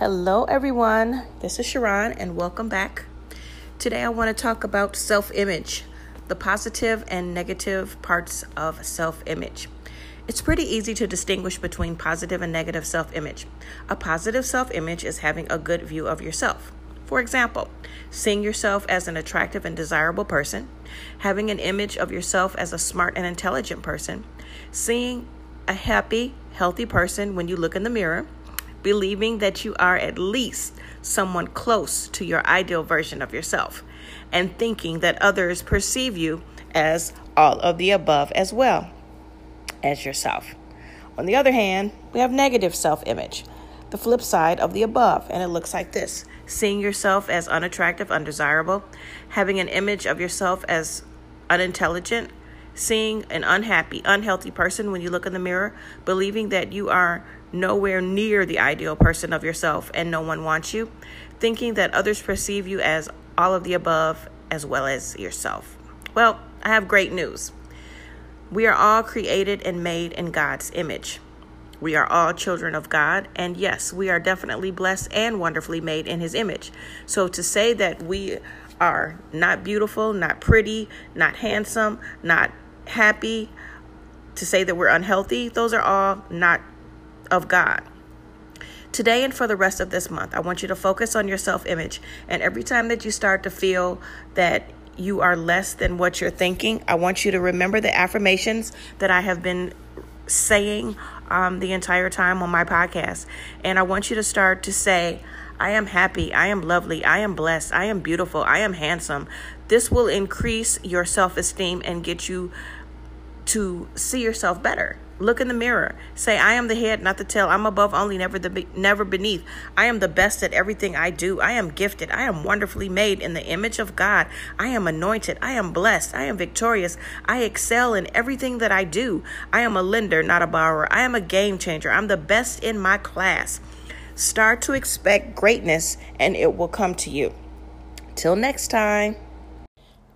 Hello, everyone. This is Sharron, and welcome back. Today, I want to talk about self image, the positive and negative parts of self image. It's pretty easy to distinguish between positive and negative self image. A positive self image is having a good view of yourself. For example, seeing yourself as an attractive and desirable person, having an image of yourself as a smart and intelligent person, seeing a happy, healthy person when you look in the mirror, believing that you are at least someone close to your ideal version of yourself, and thinking that others perceive you as all of the above as well as yourself. On the other hand, we have negative self image, the flip side of the above, and it looks like this seeing yourself as unattractive, undesirable, having an image of yourself as unintelligent, seeing an unhappy, unhealthy person when you look in the mirror, believing that you are nowhere near the ideal person of yourself and no one wants you, thinking that others perceive you as all of the above as well as yourself. Well, I have great news. We are all created and made in God's image. We are all children of God, and yes, we are definitely blessed and wonderfully made in His image. So to say that we are not beautiful, not pretty, not handsome, not happy, to say that we're unhealthy, those are all not of God. Today and for the rest of this month, I want you to focus on your self image. And every time that you start to feel that you are less than what you're thinking, I want you to remember the affirmations that I have been saying um, the entire time on my podcast. And I want you to start to say, I am happy. I am lovely. I am blessed. I am beautiful. I am handsome. This will increase your self esteem and get you to see yourself better. Look in the mirror. Say, I am the head, not the tail. I'm above only, never the never beneath. I am the best at everything I do. I am gifted. I am wonderfully made in the image of God. I am anointed. I am blessed. I am victorious. I excel in everything that I do. I am a lender, not a borrower. I am a game changer. I'm the best in my class. Start to expect greatness and it will come to you. Till next time.